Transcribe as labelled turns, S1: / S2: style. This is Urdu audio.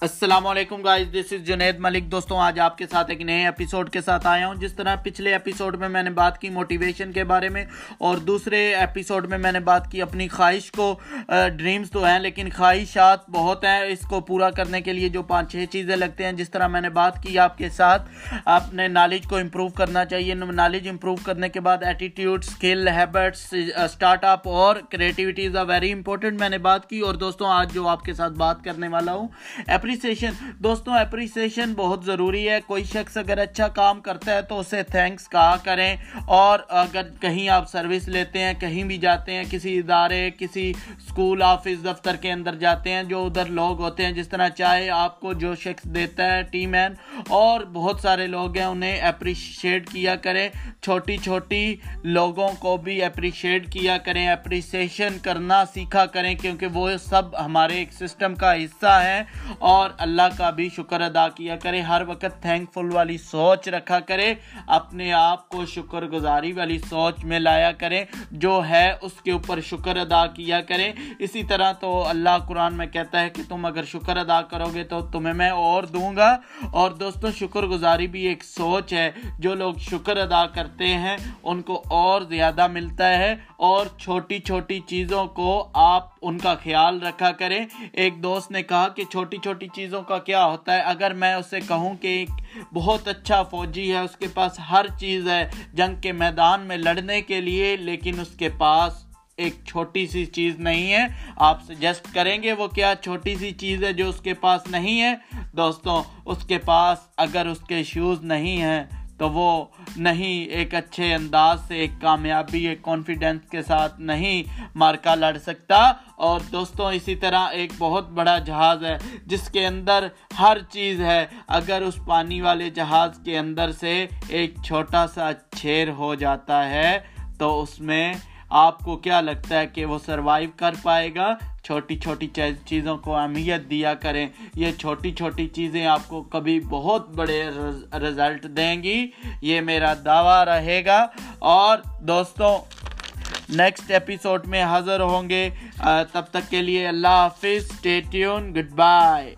S1: السلام علیکم گائز دس از جنید ملک۔ دوستوں آج آپ کے ساتھ ایک نئے اپیسوڈ کے ساتھ آیا ہوں۔ جس طرح پچھلے اپیسوڈ میں میں نے بات کی موٹیویشن کے بارے میں، اور دوسرے اپیسوڈ میں میں نے بات کی اپنی خواہش کو ڈریمز تو ہیں، لیکن خواہشات بہت ہیں۔ اس کو پورا کرنے کے لیے جو پانچ چھ چیزیں لگتے ہیں، جس طرح میں نے بات کی آپ کے ساتھ اپنے نالج کو امپروو کرنا چاہیے۔ نالج امپروو کرنے کے بعد attitude skill habits start up اور کریٹیوٹیز آر ویری امپورٹنٹ میں نے بات کی، اور دوستوں آج جو آپ کے ساتھ بات کرنے والا ہوں اپریسیشن دوستوں اپریسیشن بہت ضروری ہے۔ کوئی شخص اگر اچھا کام کرتا ہے تو اسے تھینکس کہا کریں۔ اور اگر کہیں آپ سروس لیتے ہیں، کہیں بھی جاتے ہیں، کسی ادارے، کسی اسکول آفس دفتر کے اندر جاتے ہیں، جو ادھر لوگ ہوتے ہیں، جس طرح چاہے آپ کو جو شخص دیتا ہے ٹی مین اور بہت سارے لوگ ہیں، انہیں اپریشیٹ کیا کریں۔ چھوٹی چھوٹی لوگوں کو بھی اپریشیٹ کیا کریں۔ اپریسیشن کرنا سیکھا کریں، کیونکہ وہ سب ہمارے ایک سسٹم کا حصہ ہے اور اللہ کا بھی شکر ادا کیا کرے، ہر وقت تھینک فل والی سوچ رکھا کرے، اپنے آپ کو شکر گزاری والی سوچ میں لایا کریں جو ہے اس کے اوپر شکر ادا کیا کریں اسی طرح تو اللہ قرآن میں کہتا ہے کہ تم اگر شکر ادا کرو گے تو تمہیں میں اور دوں گا۔ اور دوستوں شکر گزاری بھی ایک سوچ ہے۔ جو لوگ شکر ادا کرتے ہیں، ان کو اور زیادہ ملتا ہے۔ اور چھوٹی چھوٹی چیزوں کو آپ ان کا خیال رکھا کریں۔ ایک دوست نے کہا کہ چھوٹی چھوٹی چیزوں کا کیا ہوتا ہے؟ اگر میں اسے کہوں کہ ایک بہت اچھا فوجی ہے، اس کے پاس ہر چیز ہے، جنگ کے میدان میں لڑنے کے لیے، لیکن اس کے پاس ایک چھوٹی سی چیز نہیں ہے۔ آپ سجیسٹ کریں گے وہ کیا چھوٹی سی چیز ہے جو اس کے پاس نہیں ہے؟ دوستوں، اس کے پاس اگر اس کے شوز نہیں ہیں تو وہ نہیں ایک اچھے انداز سے، ایک کامیابی، ایک کانفیڈنس کے ساتھ نہیں مارکا لڑ سکتا۔ اور دوستوں اسی طرح ایک بہت بڑا جہاز ہے، جس کے اندر ہر چیز ہے۔ اگر اس پانی والے جہاز کے اندر سے ایک چھوٹا سا چھیر ہو جاتا ہے، تو اس میں آپ کو کیا لگتا ہے کہ وہ سروائیو کر پائے گا؟ چھوٹی چھوٹی چیزوں کو اہمیت دیا کریں۔ یہ چھوٹی چھوٹی چیزیں آپ کو کبھی بہت بڑے رزلٹ دیں گی۔ یہ میرا دعویٰ رہے گا۔ اور دوستوں نیکسٹ ایپیسوڈ میں حاضر ہوں گے۔ تب تک کے لیے اللہ حافظ ٹیون گڈ بائے